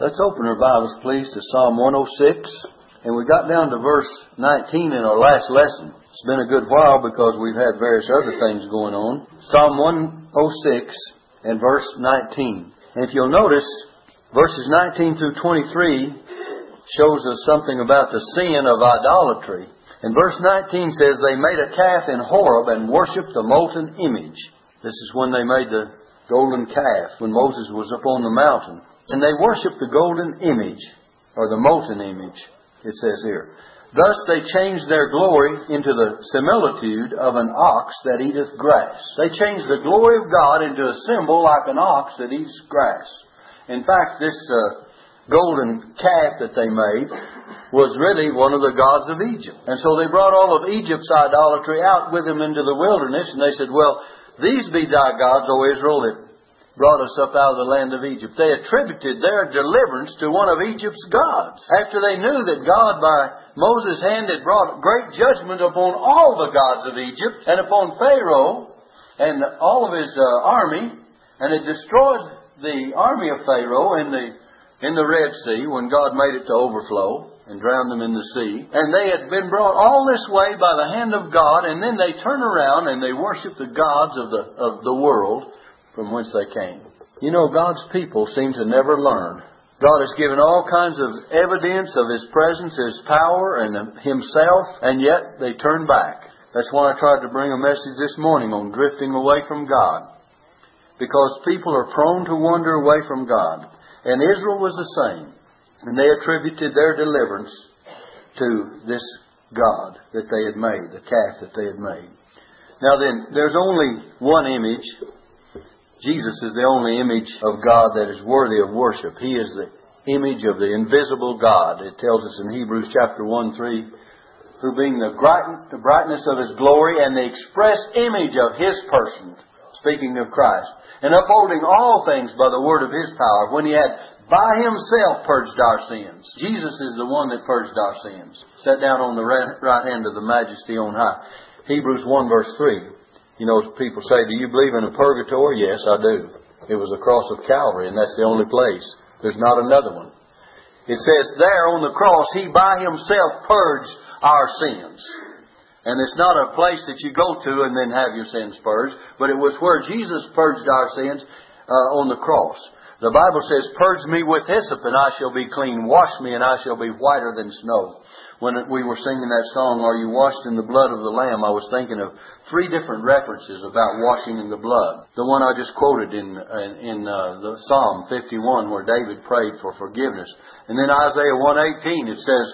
Let's open our Bibles, please, to Psalm 106. And we got down to verse 19 in our last lesson. It's been a good while because we've had various other things going on. Psalm 106 and verse 19. And if you'll notice, verses 19 through 23 shows us something about the sin of idolatry. And verse 19 says, They made a calf in Horeb and worshipped the molten image. This is when they made the golden calf, when Moses was up on the mountain. And they worshiped the golden image, or the molten image, it says here. Thus they changed their glory into the similitude of an ox that eateth grass. They changed the glory of God into a symbol like an ox that eats grass. In fact, this uh, golden calf that they made was really one of the gods of Egypt. And so they brought all of Egypt's idolatry out with them into the wilderness, and they said, Well, these be thy gods, O Israel, that brought us up out of the land of Egypt. They attributed their deliverance to one of Egypt's gods. After they knew that God, by Moses' hand, had brought great judgment upon all the gods of Egypt and upon Pharaoh and all of his uh, army, and had destroyed the army of Pharaoh in the in the Red Sea when God made it to overflow and drowned them in the sea. And they had been brought all this way by the hand of God, and then they turn around and they worship the gods of the of the world from whence they came. You know, God's people seem to never learn. God has given all kinds of evidence of His presence, His power, and Himself, and yet they turn back. That's why I tried to bring a message this morning on drifting away from God. Because people are prone to wander away from God. And Israel was the same. And they attributed their deliverance to this God that they had made, the calf that they had made. Now then, there's only one image Jesus is the only image of God that is worthy of worship. He is the image of the invisible God. It tells us in Hebrews chapter 1 3, who being the, brightness of his glory and the express image of his person, speaking of Christ, and upholding all things by the word of his power, when he had by himself purged our sins. Jesus is the one that purged our sins. Sat down on the right hand of the majesty on high. Hebrews 1 verse 3. You know, people say, Do you believe in a purgatory? Yes, I do. It was the cross of Calvary, and that's the only place. There's not another one. It says there on the cross, He by Himself purged our sins. And it's not a place that you go to and then have your sins purged, but it was where Jesus purged our sins uh, on the cross. The Bible says, Purge me with hyssop, and I shall be clean. Wash me, and I shall be whiter than snow when we were singing that song, Are You Washed in the Blood of the Lamb, I was thinking of three different references about washing in the blood. The one I just quoted in, in, in uh, the Psalm 51 where David prayed for forgiveness. And then Isaiah 118, it says,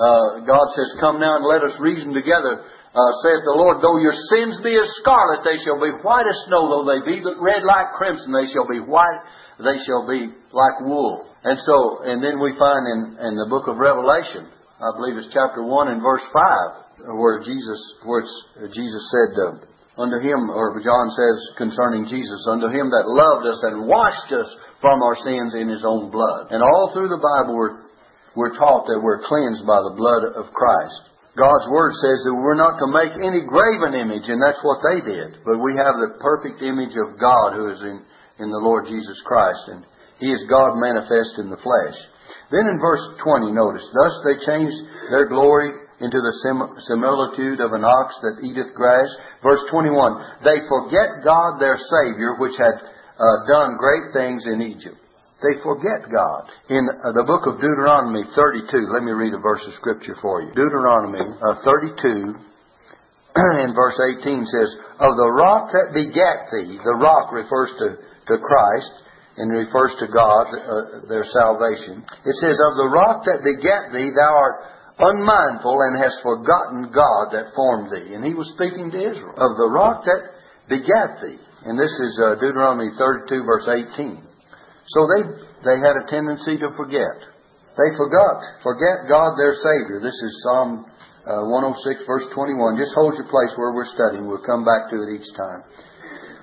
uh, God says, Come now and let us reason together. Uh, saith the Lord, though your sins be as scarlet, they shall be white as snow. Though they be red like crimson, they shall be white. They shall be like wool. And so, and then we find in, in the book of Revelation, I believe it's chapter 1 and verse 5, where Jesus, where Jesus said, uh, unto him, or John says concerning Jesus, unto him that loved us and washed us from our sins in his own blood. And all through the Bible we're, we're taught that we're cleansed by the blood of Christ. God's Word says that we're not to make any graven image, and that's what they did. But we have the perfect image of God who is in, in the Lord Jesus Christ, and He is God manifest in the flesh. Then in verse 20, notice, Thus they changed their glory into the sim- similitude of an ox that eateth grass. Verse 21, They forget God their Savior, which had uh, done great things in Egypt. They forget God. In uh, the book of Deuteronomy 32, let me read a verse of scripture for you. Deuteronomy uh, 32, in verse 18 says, Of the rock that begat thee, the rock refers to, to Christ, and refers to God, uh, their salvation. It says, Of the rock that begat thee, thou art unmindful and hast forgotten God that formed thee. And he was speaking to Israel. Of the rock that begat thee. And this is uh, Deuteronomy 32, verse 18. So they, they had a tendency to forget. They forgot, forget God their Savior. This is Psalm uh, 106, verse 21. Just hold your place where we're studying. We'll come back to it each time.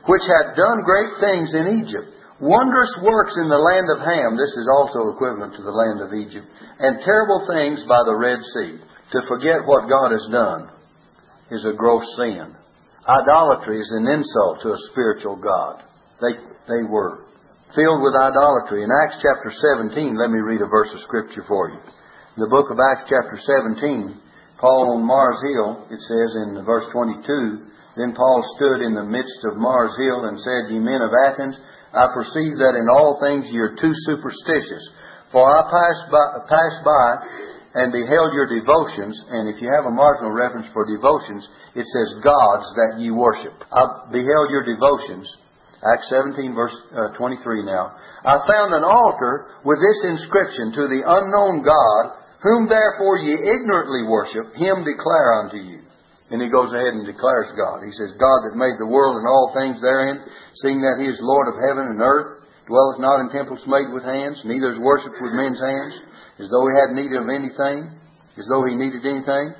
Which had done great things in Egypt Wondrous works in the land of Ham, this is also equivalent to the land of Egypt, and terrible things by the Red Sea. To forget what God has done is a gross sin. Idolatry is an insult to a spiritual God. They, they were filled with idolatry. In Acts chapter 17, let me read a verse of scripture for you. In the book of Acts chapter 17, Paul on Mars Hill, it says in verse 22, Then Paul stood in the midst of Mars Hill and said, Ye men of Athens, I perceive that in all things ye are too superstitious. For I passed by, passed by and beheld your devotions, and if you have a marginal reference for devotions, it says gods that ye worship. I beheld your devotions. Acts 17 verse uh, 23 now. I found an altar with this inscription to the unknown God, whom therefore ye ignorantly worship, him declare unto you. And he goes ahead and declares God. He says, God that made the world and all things therein, seeing that he is Lord of heaven and earth, dwelleth not in temples made with hands, neither is worshipped with men's hands, as though he had need of anything, as though he needed anything.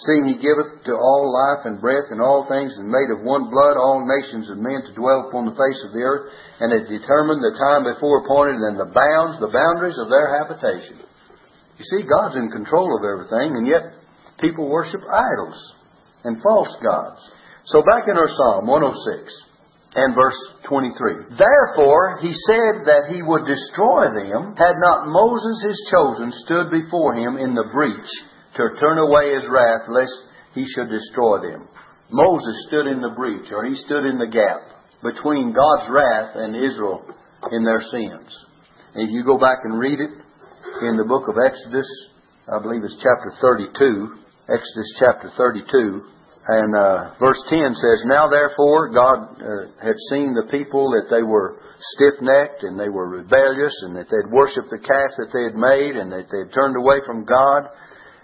Seeing he giveth to all life and breath and all things, and made of one blood all nations of men to dwell upon the face of the earth, and had determined the time before appointed and the bounds, the boundaries of their habitation. You see, God's in control of everything, and yet people worship idols and false gods. So back in our Psalm 106, and verse 23. Therefore he said that he would destroy them, had not Moses his chosen stood before him in the breach to turn away his wrath, lest he should destroy them. Moses stood in the breach, or he stood in the gap between God's wrath and Israel in their sins. If you go back and read it in the book of Exodus, I believe it's chapter 32, Exodus chapter 32, and uh, verse 10 says, Now therefore God uh, had seen the people that they were stiff necked and they were rebellious and that they'd worshipped the calf that they had made and that they had turned away from God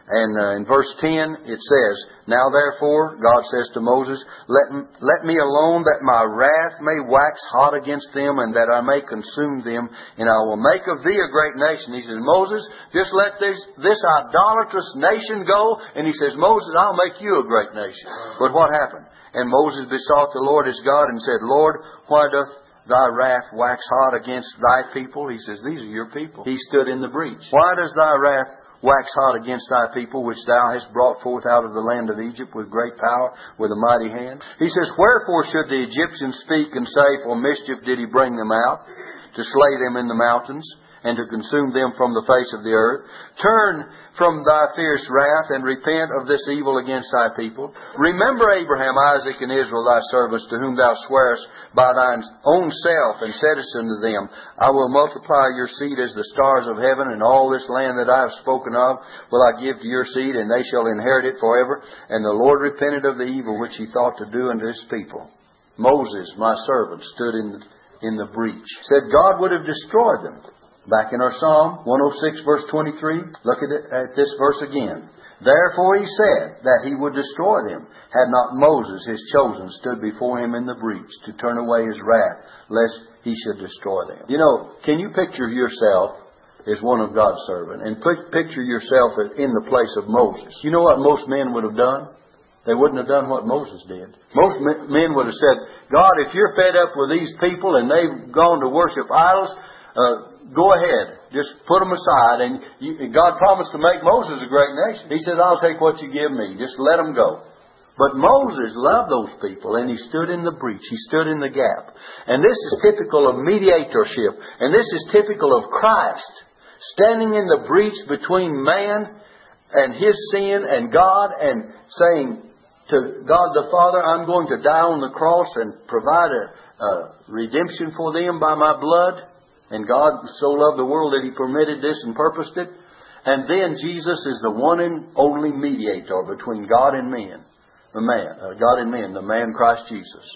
and uh, in verse 10, it says, Now therefore, God says to Moses, let, let me alone that my wrath may wax hot against them and that I may consume them, and I will make of thee a great nation. He says, Moses, just let this, this idolatrous nation go. And he says, Moses, I'll make you a great nation. But what happened? And Moses besought the Lord his God and said, Lord, why doth thy wrath wax hot against thy people? He says, These are your people. He stood in the breach. Why does thy wrath wax hot against thy people, which thou hast brought forth out of the land of Egypt with great power, with a mighty hand. He says, Wherefore should the Egyptians speak and say, For mischief did he bring them out, to slay them in the mountains? And to consume them from the face of the earth. Turn from thy fierce wrath and repent of this evil against thy people. Remember Abraham, Isaac, and Israel, thy servants, to whom thou swearest by thine own self, and saidst unto them, I will multiply your seed as the stars of heaven, and all this land that I have spoken of will I give to your seed, and they shall inherit it forever. And the Lord repented of the evil which he thought to do unto his people. Moses, my servant, stood in the, in the breach. Said God would have destroyed them. Back in our Psalm 106 verse 23, look at, it, at this verse again. Therefore he said that he would destroy them, had not Moses, his chosen, stood before him in the breach to turn away his wrath, lest he should destroy them. You know, can you picture yourself as one of God's servant and picture yourself in the place of Moses? You know what most men would have done? They wouldn't have done what Moses did. Most men would have said, God, if you're fed up with these people and they've gone to worship idols, uh, go ahead. Just put them aside. And you, God promised to make Moses a great nation. He said, I'll take what you give me. Just let them go. But Moses loved those people and he stood in the breach. He stood in the gap. And this is typical of mediatorship. And this is typical of Christ standing in the breach between man and his sin and God and saying to God the Father, I'm going to die on the cross and provide a, a redemption for them by my blood. And God so loved the world that He permitted this and purposed it. And then Jesus is the one and only mediator between God and men. The man, uh, God and men, the man Christ Jesus.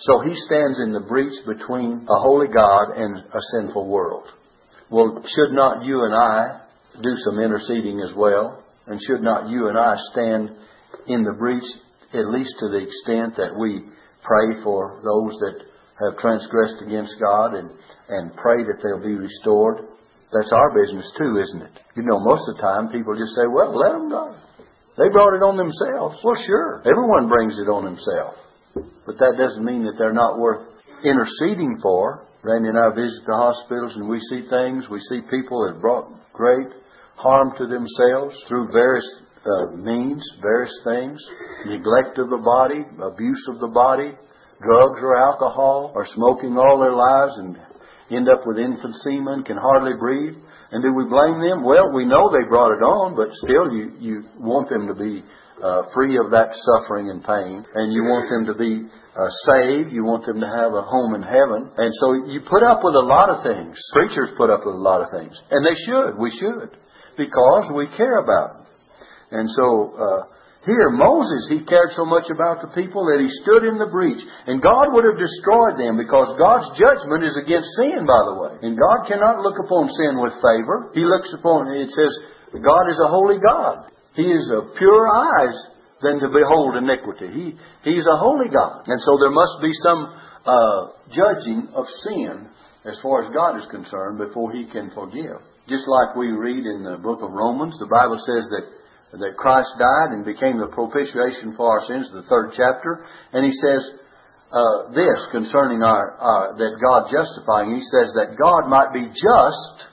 So He stands in the breach between a holy God and a sinful world. Well, should not you and I do some interceding as well? And should not you and I stand in the breach at least to the extent that we pray for those that have transgressed against God and, and pray that they'll be restored. That's our business too, isn't it? You know, most of the time people just say, well, let them go. They brought it on themselves. Well, sure. Everyone brings it on himself. But that doesn't mean that they're not worth interceding for. Randy and I visit the hospitals and we see things. We see people that brought great harm to themselves through various uh, means, various things. Neglect of the body, abuse of the body, drugs or alcohol or smoking all their lives and end up with emphysema and can hardly breathe. And do we blame them? Well, we know they brought it on, but still you, you want them to be uh, free of that suffering and pain, and you want them to be uh, saved. You want them to have a home in heaven, and so you put up with a lot of things. Preachers put up with a lot of things, and they should. We should, because we care about them. And so uh, here, Moses, he cared so much about the people that he stood in the breach, and God would have destroyed them because God's judgment is against sin, by the way, and God cannot look upon sin with favor. He looks upon it says God is a holy God. He is of pure eyes than to behold iniquity. He, he's a holy God. And so there must be some uh, judging of sin as far as God is concerned before He can forgive. Just like we read in the book of Romans, the Bible says that, that Christ died and became the propitiation for our sins, the third chapter. And He says, uh, this concerning our, our that God justifying, he says that God might be just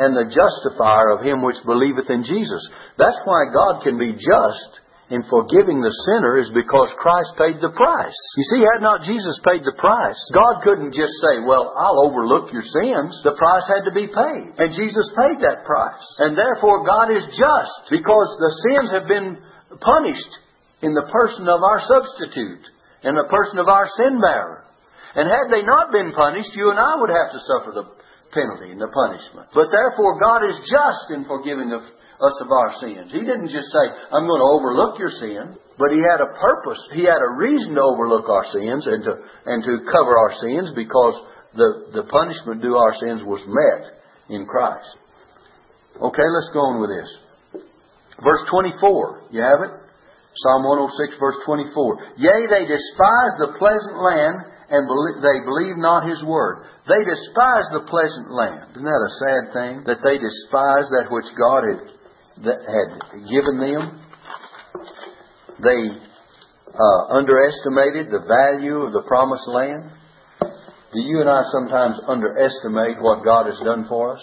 and the justifier of him which believeth in Jesus. That's why God can be just in forgiving the sinner is because Christ paid the price. You see, had not Jesus paid the price, God couldn't just say, well, I'll overlook your sins. The price had to be paid. And Jesus paid that price. And therefore God is just because the sins have been punished in the person of our substitute, in the person of our sin bearer. And had they not been punished, you and I would have to suffer the penalty and the punishment. But therefore, God is just in forgiving of us of our sins. He didn't just say, I'm going to overlook your sin, but He had a purpose. He had a reason to overlook our sins and to, and to cover our sins because the, the punishment due our sins was met in Christ. Okay, let's go on with this. Verse 24. You have it? Psalm 106, verse 24. Yea, they despise the pleasant land and they believe not his word. They despise the pleasant land. Isn't that a sad thing? That they despise that which God had, had given them. They uh, underestimated the value of the promised land. Do you and I sometimes underestimate what God has done for us?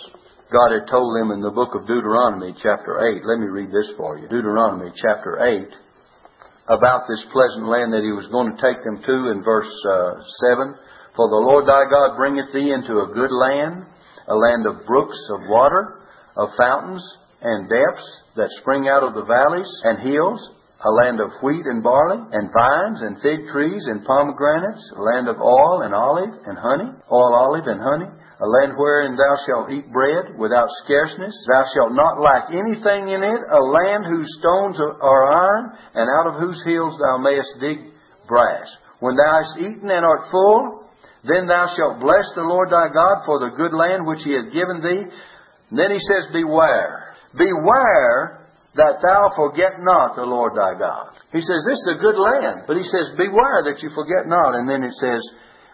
God had told them in the book of Deuteronomy, chapter 8. Let me read this for you. Deuteronomy, chapter 8 about this pleasant land that he was going to take them to in verse uh, 7. For the Lord thy God bringeth thee into a good land, a land of brooks of water, of fountains and depths that spring out of the valleys and hills, a land of wheat and barley, and vines and fig trees and pomegranates, a land of oil and olive and honey, oil, olive, and honey, a land wherein thou shalt eat bread without scarceness. Thou shalt not lack anything in it, a land whose stones are iron, and out of whose hills thou mayest dig brass. When thou hast eaten and art full, then thou shalt bless the Lord thy God for the good land which he hath given thee. And then he says, Beware. Beware that thou forget not the Lord thy God. He says, This is a good land. But he says, Beware that you forget not. And then it says,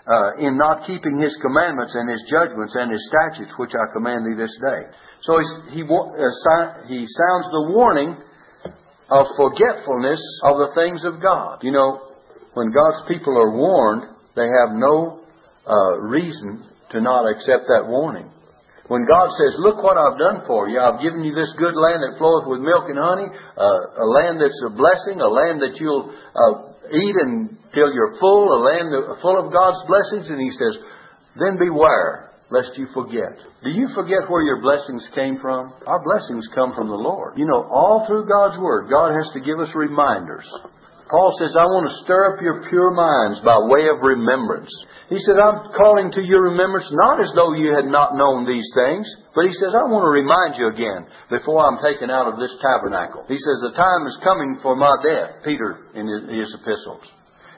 uh, in not keeping his commandments and his judgments and his statutes, which I command thee this day. So he, he, uh, he sounds the warning of forgetfulness of the things of God. You know, when God's people are warned, they have no uh, reason to not accept that warning. When God says, Look what I've done for you, I've given you this good land that floweth with milk and honey, uh, a land that's a blessing, a land that you'll uh, eat until you're full, a land full of God's blessings. And he says, then beware lest you forget. Do you forget where your blessings came from? Our blessings come from the Lord. You know, all through God's Word, God has to give us reminders. Paul says, I want to stir up your pure minds by way of remembrance. He said, I'm calling to your remembrance not as though you had not known these things, but he says, I want to remind you again before I'm taken out of this tabernacle. He says, the time is coming for my death, Peter in his epistles.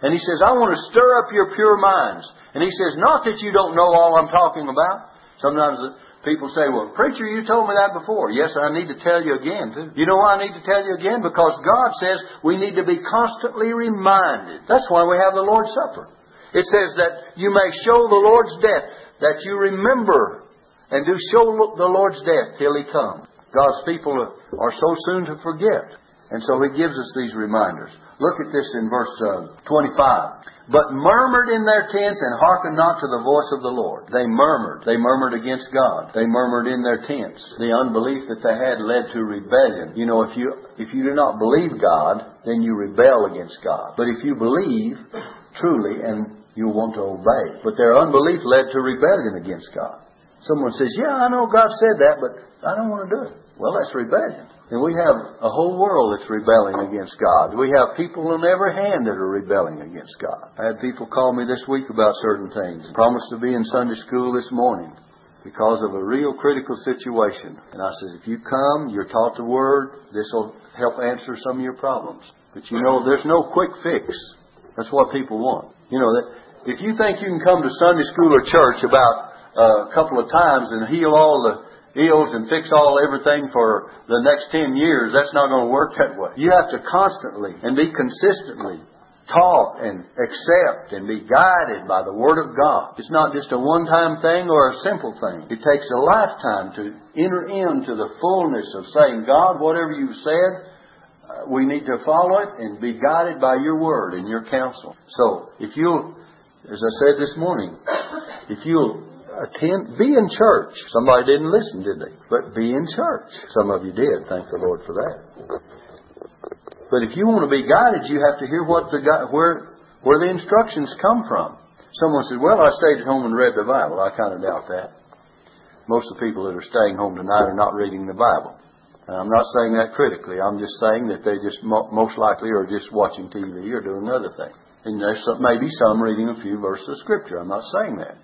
And he says, I want to stir up your pure minds. And he says, not that you don't know all I'm talking about. Sometimes people say, well, preacher, you told me that before. Yes, I need to tell you again, too. You know why I need to tell you again? Because God says we need to be constantly reminded. That's why we have the Lord's Supper. It says that you may show the Lord's death, that you remember and do show the Lord's death till He comes. God's people are so soon to forget. And so He gives us these reminders. Look at this in verse uh, 25. But murmured in their tents and hearkened not to the voice of the Lord. They murmured. They murmured against God. They murmured in their tents. The unbelief that they had led to rebellion. You know, if you, if you do not believe God, then you rebel against God. But if you believe, truly, and you'll want to obey. But their unbelief led to rebellion against God. Someone says, Yeah, I know God said that, but I don't want to do it. Well, that's rebellion. And we have a whole world that's rebelling against God. We have people on every hand that are rebelling against God. I had people call me this week about certain things. I promised to be in Sunday school this morning because of a real critical situation. And I said, if you come, you're taught the Word, this will help answer some of your problems. But you know, there's no quick fix. That's what people want. You know, that if you think you can come to Sunday school or church about uh, a couple of times and heal all the ills and fix all everything for the next 10 years, that's not going to work that way. You have to constantly and be consistently taught and accept and be guided by the Word of God. It's not just a one-time thing or a simple thing. It takes a lifetime to enter into the fullness of saying, God, whatever you've said, uh, we need to follow it and be guided by your Word and your counsel. So, if you'll, as I said this morning, if you'll attend, be in church. Somebody didn't listen, did they? But be in church. Some of you did. Thank the Lord for that. But if you want to be guided, you have to hear what the where where the instructions come from. Someone said, "Well, I stayed at home and read the Bible." I kind of doubt that. Most of the people that are staying home tonight are not reading the Bible. And I'm not saying that critically. I'm just saying that they just mo- most likely are just watching TV or doing other things. And there's some, maybe some reading a few verses of Scripture. I'm not saying that.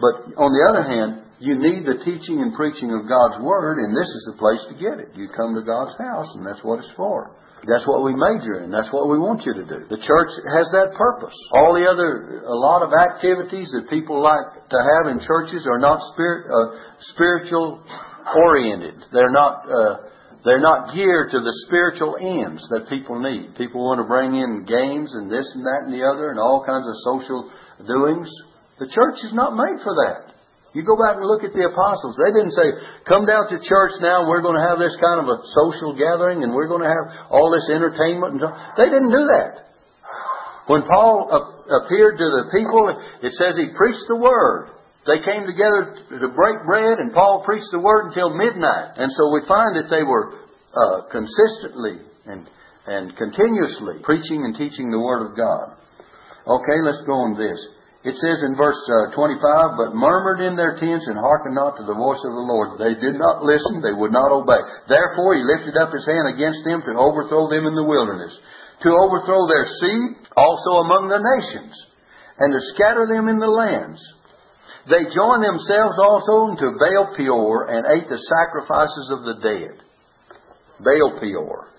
But on the other hand, you need the teaching and preaching of God's Word, and this is the place to get it. You come to God's house, and that's what it's for. That's what we major in. That's what we want you to do. The church has that purpose. All the other, a lot of activities that people like to have in churches are not spirit, uh, spiritual oriented. They're not, uh, they're not geared to the spiritual ends that people need. People want to bring in games and this and that and the other and all kinds of social doings. The church is not made for that. You go back and look at the apostles. They didn't say, come down to church now we're going to have this kind of a social gathering and we're going to have all this entertainment. And. They didn't do that. When Paul appeared to the people, it says he preached the word. They came together to break bread and Paul preached the word until midnight. And so we find that they were uh, consistently and, and continuously preaching and teaching the word of God. Okay, let's go on this. It says in verse uh, 25, But murmured in their tents and hearkened not to the voice of the Lord. They did not listen, they would not obey. Therefore he lifted up his hand against them to overthrow them in the wilderness, to overthrow their seed also among the nations, and to scatter them in the lands. They joined themselves also to Baal Peor and ate the sacrifices of the dead. Baal Peor.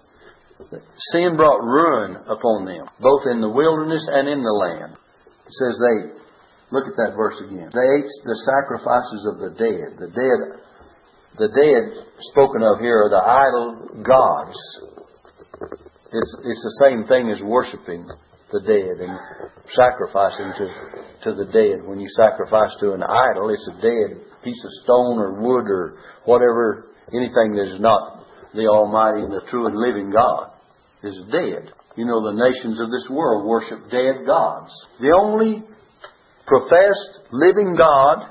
Sin brought ruin upon them, both in the wilderness and in the land. Says they, look at that verse again. They ate the sacrifices of the dead. The dead, the dead spoken of here are the idol gods. It's, it's the same thing as worshiping the dead and sacrificing to, to the dead. When you sacrifice to an idol, it's a dead piece of stone or wood or whatever, anything that is not the Almighty and the true and living God is dead. You know, the nations of this world worship dead gods. The only professed living God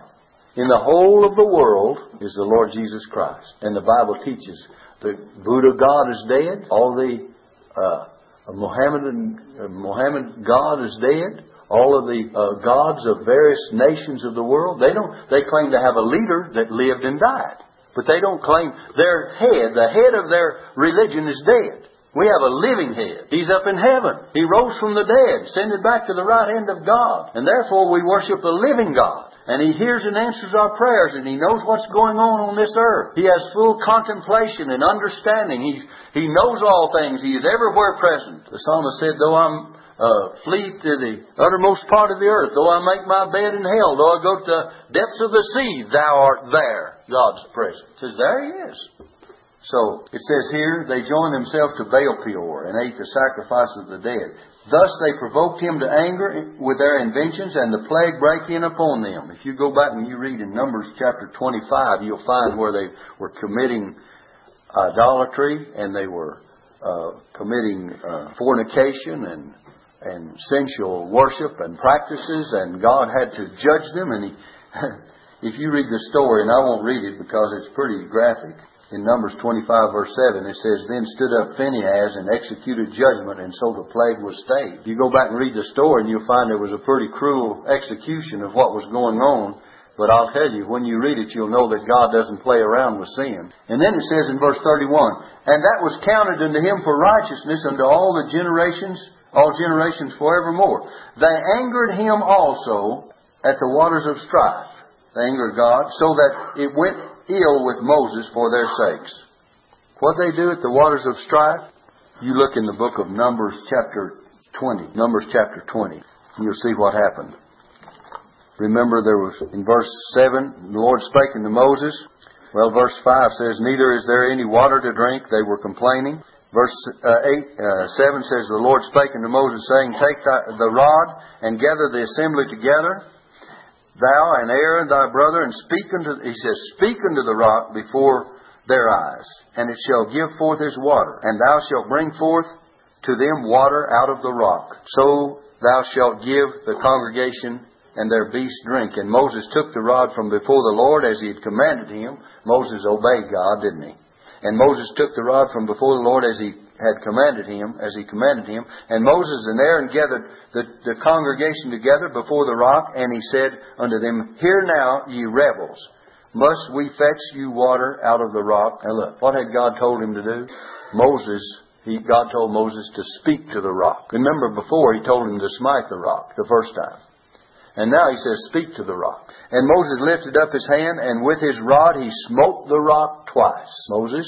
in the whole of the world is the Lord Jesus Christ. And the Bible teaches the Buddha God is dead. All the uh, Mohammedan uh, Mohammed God is dead. All of the uh, gods of various nations of the world, they don't. They claim to have a leader that lived and died, but they don't claim their head. The head of their religion is dead. We have a living head. He's up in heaven. He rose from the dead, ascended back to the right hand of God. And therefore we worship a living God. And He hears and answers our prayers and He knows what's going on on this earth. He has full contemplation and understanding. He, he knows all things. He is everywhere present. The psalmist said, though I'm uh, flee to the uttermost part of the earth, though I make my bed in hell, though I go to the depths of the sea, thou art there. God's presence. Says, there He is. So it says here, they joined themselves to Baal Peor and ate the sacrifice of the dead. Thus they provoked him to anger with their inventions, and the plague brake in upon them. If you go back and you read in Numbers chapter 25, you'll find where they were committing idolatry and they were uh, committing uh, fornication and and sensual worship and practices, and God had to judge them, and He if you read the story, and I won't read it because it's pretty graphic, in Numbers 25 verse 7, it says, Then stood up Phinehas and executed judgment, and so the plague was stayed. You go back and read the story, and you'll find there was a pretty cruel execution of what was going on. But I'll tell you, when you read it, you'll know that God doesn't play around with sin. And then it says in verse 31, And that was counted unto him for righteousness unto all the generations, all generations forevermore. They angered him also at the waters of strife. They angered God, so that it went ill with Moses for their sakes. What they do at the waters of strife? You look in the book of Numbers chapter 20. Numbers chapter 20. You'll see what happened. Remember there was, in verse 7, the Lord spake unto Moses. Well, verse 5 says, Neither is there any water to drink. They were complaining. Verse uh, 8, uh, 7 says, The Lord spake unto Moses, saying, Take thy, the rod and gather the assembly together, thou and Aaron thy brother, and speak unto, he says, Speak unto the rock before their eyes, and it shall give forth his water, and thou shalt bring forth to them water out of the rock. So thou shalt give the congregation and their beasts drink. And Moses took the rod from before the Lord as he had commanded him. Moses obeyed God, didn't he? And Moses took the rod from before the Lord as he had commanded him, as he commanded him. And Moses and Aaron gathered the, the congregation together before the rock, and he said unto them, Hear now, ye rebels, must we fetch you water out of the rock? And look, what had God told him to do? Moses, he, God told Moses to speak to the rock. Remember before he told him to smite the rock the first time. And now he says, Speak to the rock. And Moses lifted up his hand, and with his rod he smote the rock twice. Moses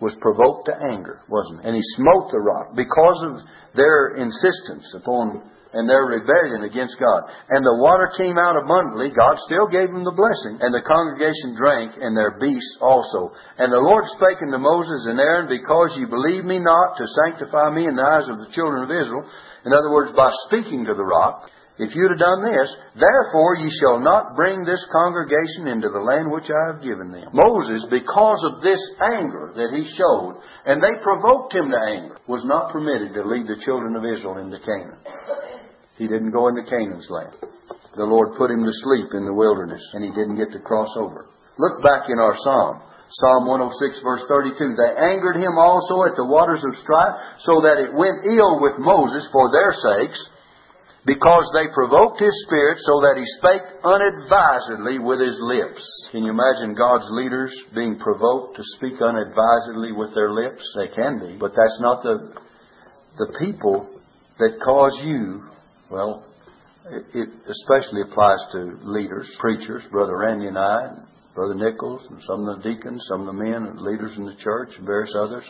was provoked to anger, wasn't he? And he smote the rock because of their insistence upon and their rebellion against God. And the water came out abundantly. God still gave them the blessing. And the congregation drank, and their beasts also. And the Lord spake unto Moses and Aaron, Because ye believe me not to sanctify me in the eyes of the children of Israel. In other words, by speaking to the rock, if you'd have done this, therefore ye shall not bring this congregation into the land which I have given them. Moses, because of this anger that he showed, and they provoked him to anger, was not permitted to lead the children of Israel into Canaan. He didn't go into Canaan's land. The Lord put him to sleep in the wilderness, and he didn't get to cross over. Look back in our psalm. Psalm 106 verse 32. They angered him also at the waters of strife, so that it went ill with Moses for their sakes because they provoked his spirit so that he spake unadvisedly with his lips. Can you imagine God's leaders being provoked to speak unadvisedly with their lips? They can be, but that's not the the people that cause you. Well, it, especially applies to leaders, preachers, Brother Randy and I, Brother Nichols, and some of the deacons, some of the men and leaders in the church, and various others.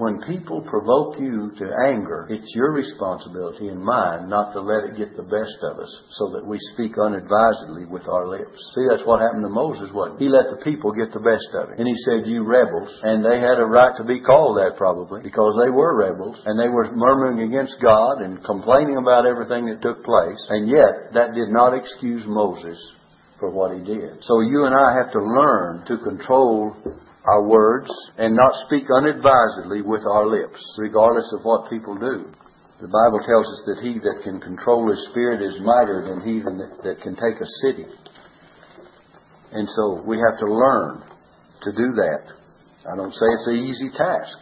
When people provoke you to anger, it's your responsibility and mine not to let it get the best of us so that we speak unadvisedly with our lips. See, that's what happened to Moses, what? He let the people get the best of it. And he said, you rebels. And they had a right to be called that probably because they were rebels and they were murmuring against God and complaining about everything that took place. And yet, that did not excuse Moses for what he did. So you and I have to learn to control our words and not speak unadvisedly with our lips, regardless of what people do. The Bible tells us that he that can control his spirit is mightier than he that, can take a city. And so we have to learn to do that. I don't say it's an easy task,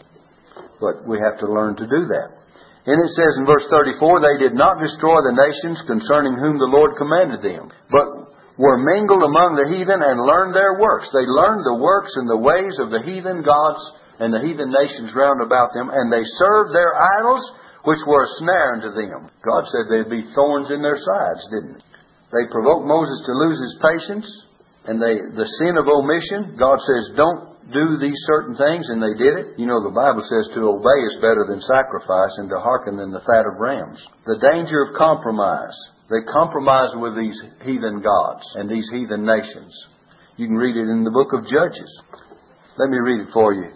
but we have to learn to do that. And it says in verse 34, they did not destroy the nations concerning whom the Lord commanded them, but were mingled among the heathen and learned their works. They learned the works and the ways of the heathen gods and the heathen nations round about them, and they served their idols, which were a snare unto them. God said they'd be thorns in their sides, didn't they? They provoked Moses to lose his patience, and they the sin of omission. God says, don't do these certain things, and they did it. You know, the Bible says to obey is better than sacrifice, and to hearken than the fat of rams. The danger of compromise. They compromised with these heathen gods and these heathen nations. You can read it in the book of Judges. Let me read it for you.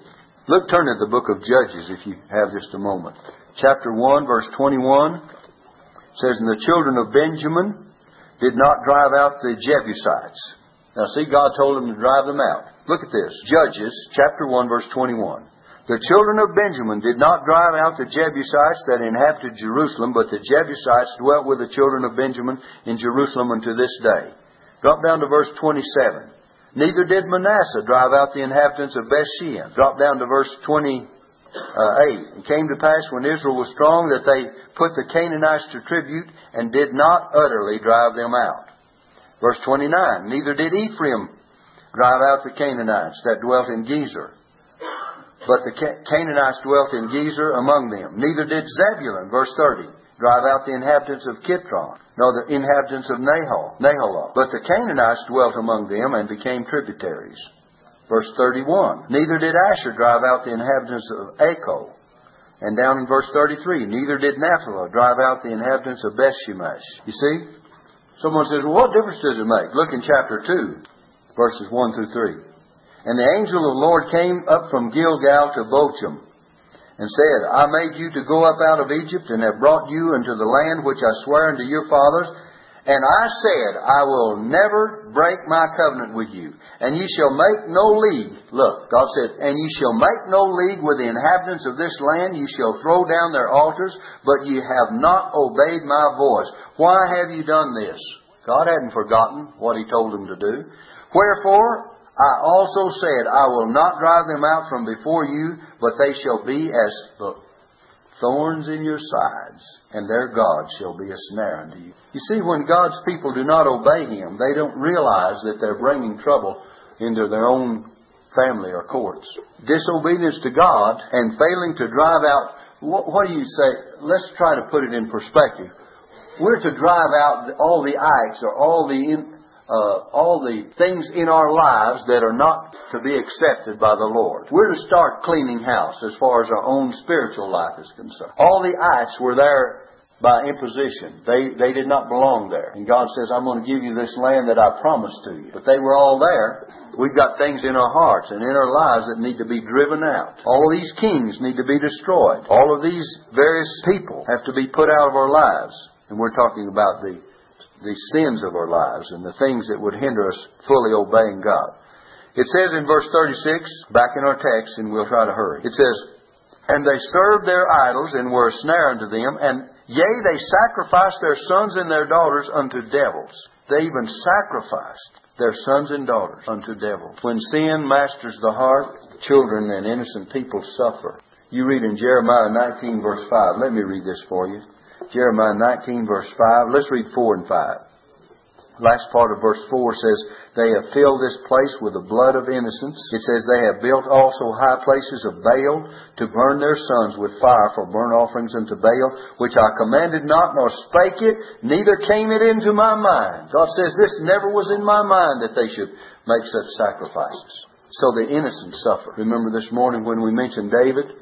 Look, turn to the book of Judges if you have just a moment. Chapter 1, verse 21 says, And the children of Benjamin did not drive out the Jebusites. Now see, God told them to drive them out. Look at this. Judges, chapter 1, verse 21. The children of Benjamin did not drive out the Jebusites that inhabited Jerusalem, but the Jebusites dwelt with the children of Benjamin in Jerusalem unto this day. Drop down to verse 27. Neither did Manasseh drive out the inhabitants of Bethshean. Drop down to verse 28. It came to pass when Israel was strong that they put the Canaanites to tribute and did not utterly drive them out. Verse 29. Neither did Ephraim drive out the Canaanites that dwelt in Gezer. But the Canaanites dwelt in Gezer among them. Neither did Zebulun, verse 30, drive out the inhabitants of Kitron, nor the inhabitants of Nahal, Nahalol. But the Canaanites dwelt among them and became tributaries. Verse 31. Neither did Asher drive out the inhabitants of Acco. And down in verse 33, neither did Naphtali drive out the inhabitants of Bethshemesh. You see? Someone says, well, what difference does it make? Look in chapter 2, verses 1 through 3. And the angel of the Lord came up from Gilgal to Bochim, and said, I made you to go up out of Egypt, and have brought you into the land which I swear unto your fathers. And I said, I will never break my covenant with you, and ye shall make no league. Look, God said, and ye shall make no league with the inhabitants of this land. Ye shall throw down their altars, but ye have not obeyed my voice. Why have ye done this? God hadn't forgotten what He told them to do. Wherefore, I also said, I will not drive them out from before you, but they shall be as thorns in your sides, and their God shall be a snare unto you. You see, when God's people do not obey Him, they don't realize that they're bringing trouble into their own family or courts. Disobedience to God and failing to drive out, what, what do you say? Let's try to put it in perspective. We're to drive out all the ites or all the in, uh, all the things in our lives that are not to be accepted by the Lord. We're to start cleaning house as far as our own spiritual life is concerned. All the ites were there by imposition. They, they did not belong there. And God says, I'm going to give you this land that I promised to you. But they were all there. We've got things in our hearts and in our lives that need to be driven out. All of these kings need to be destroyed. All of these various people have to be put out of our lives. And we're talking about the the sins of our lives and the things that would hinder us fully obeying God. It says in verse 36, back in our text, and we'll try to hurry. It says, And they served their idols and were a snare unto them, and yea, they sacrificed their sons and their daughters unto devils. They even sacrificed their sons and daughters unto devils. When sin masters the heart, children and innocent people suffer. You read in Jeremiah 19 verse 5. Let me read this for you. Jeremiah 19 verse 5. Let's read 4 and 5. Last part of verse 4 says, They have filled this place with the blood of innocence. It says, They have built also high places of Baal to burn their sons with fire for burnt offerings unto Baal, which I commanded not, nor spake it, neither came it into my mind. God says, This never was in my mind that they should make such sacrifices. So the innocent suffer. Remember this morning when we mentioned David?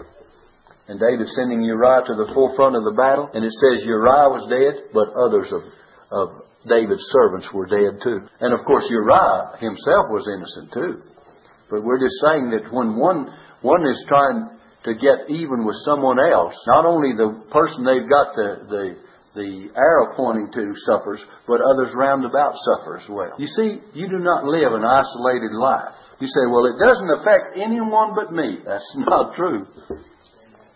And David sending Uriah to the forefront of the battle. And it says Uriah was dead, but others of, of David's servants were dead too. And of course Uriah himself was innocent too. But we're just saying that when one, one is trying to get even with someone else, not only the person they've got the, the, the arrow pointing to suffers, but others round about suffer as well. You see, you do not live an isolated life. You say, well, it doesn't affect anyone but me. That's not true.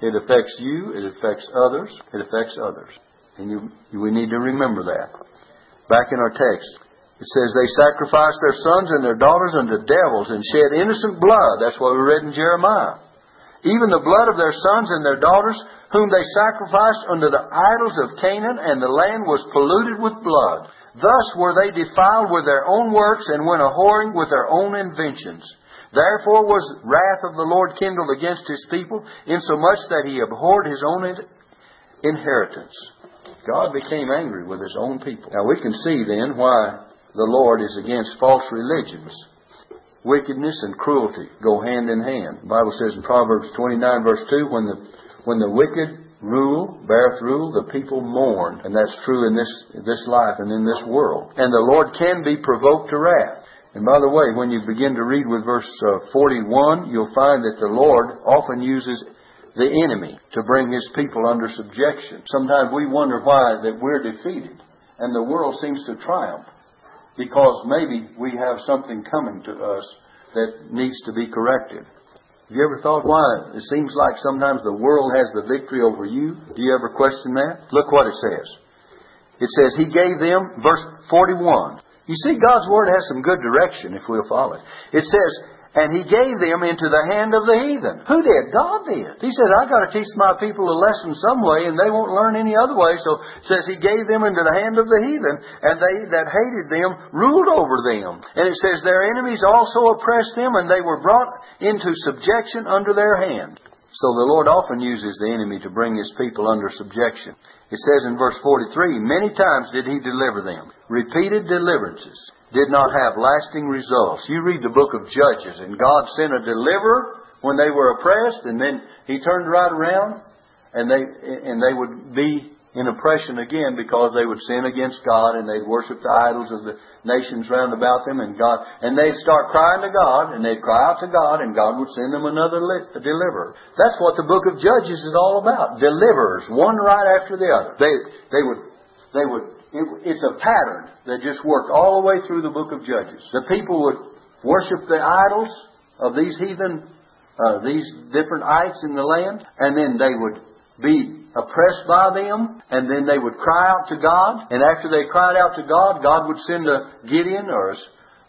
It affects you, it affects others, it affects others. And you, we need to remember that. Back in our text, it says, They sacrificed their sons and their daughters unto devils and shed innocent blood. That's what we read in Jeremiah. Even the blood of their sons and their daughters, whom they sacrificed unto the idols of Canaan, and the land was polluted with blood. Thus were they defiled with their own works, and went a whoring with their own inventions. Therefore was wrath of the Lord kindled against his people, insomuch that he abhorred his own inheritance. God became angry with his own people. Now we can see then why the Lord is against false religions. Wickedness and cruelty go hand in hand. The Bible says in Proverbs 29 verse 2, when the, when the wicked rule, beareth rule, the people mourn. And that's true in this, this life and in this world. And the Lord can be provoked to wrath. And by the way, when you begin to read with verse uh, 41, you'll find that the Lord often uses the enemy to bring his people under subjection. Sometimes we wonder why that we're defeated and the world seems to triumph because maybe we have something coming to us that needs to be corrected. Have you ever thought why it seems like sometimes the world has the victory over you? Do you ever question that? Look what it says. It says, He gave them, verse 41, You see, God's Word has some good direction if we'll follow it. It says, and he gave them into the hand of the heathen. Who did? God did. He said, I've got to teach my people a lesson some way, and they won't learn any other way. So it says he gave them into the hand of the heathen, and they that hated them ruled over them. And it says their enemies also oppressed them, and they were brought into subjection under their hand. So the Lord often uses the enemy to bring his people under subjection. It says in verse 43, Many times did he deliver them. Repeated deliverances did not have lasting results. You read the book of Judges, and God sent a deliverer when they were oppressed, and then He turned right around, and they and they would be in oppression again because they would sin against God and they'd worship the idols of the nations round about them and God and they'd start crying to God and they'd cry out to God and God would send them another li- deliverer. That's what the book of Judges is all about. Deliverers, one right after the other. They they would they would it, it's a pattern that just worked all the way through the book of Judges. The people would worship the idols of these heathen, uh, these different ites in the land, and then they would be oppressed by them, and then they would cry out to God, and after they cried out to God, God would send a Gideon or a,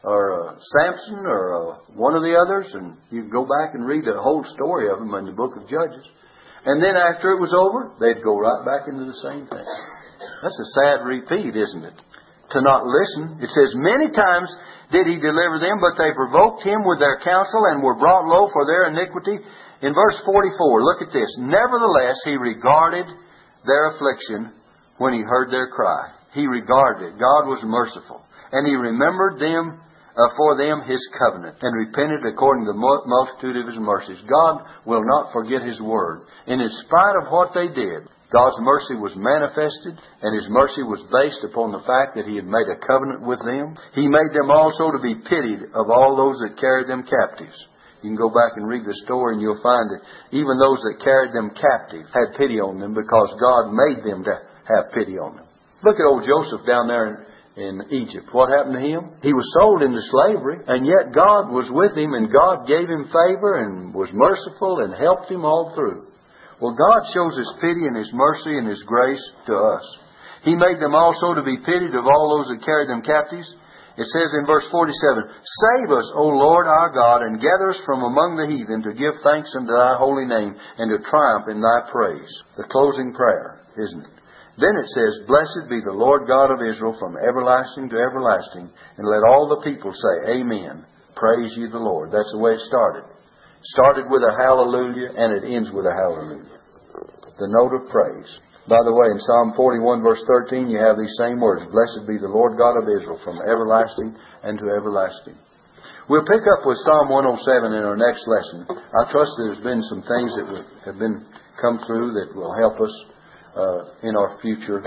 or a Samson or a, one of the others, and you go back and read the whole story of them in the book of Judges. And then after it was over, they'd go right back into the same thing. That's a sad repeat, isn't it? To not listen. It says, Many times did he deliver them, but they provoked him with their counsel and were brought low for their iniquity. In verse 44, look at this. Nevertheless, he regarded their affliction when he heard their cry. He regarded it. God was merciful. And he remembered them uh, for them his covenant and repented according to the multitude of his mercies. God will not forget his word. And in spite of what they did, God's mercy was manifested, and His mercy was based upon the fact that He had made a covenant with them. He made them also to be pitied of all those that carried them captives. You can go back and read the story and you'll find that even those that carried them captive had pity on them because God made them to have pity on them. Look at old Joseph down there in, in Egypt. What happened to him? He was sold into slavery, and yet God was with him, and God gave him favor and was merciful and helped him all through. Well, God shows His pity and His mercy and His grace to us. He made them also to be pitied of all those that carried them captives. It says in verse 47, Save us, O Lord our God, and gather us from among the heathen to give thanks unto thy holy name and to triumph in thy praise. The closing prayer, isn't it? Then it says, Blessed be the Lord God of Israel from everlasting to everlasting, and let all the people say, Amen. Praise ye the Lord. That's the way it started started with a hallelujah and it ends with a hallelujah. The note of praise. By the way, in Psalm 41 verse 13 you have these same words, Blessed be the Lord God of Israel from everlasting and to everlasting. We'll pick up with Psalm 107 in our next lesson. I trust there's been some things that have been come through that will help us uh, in our future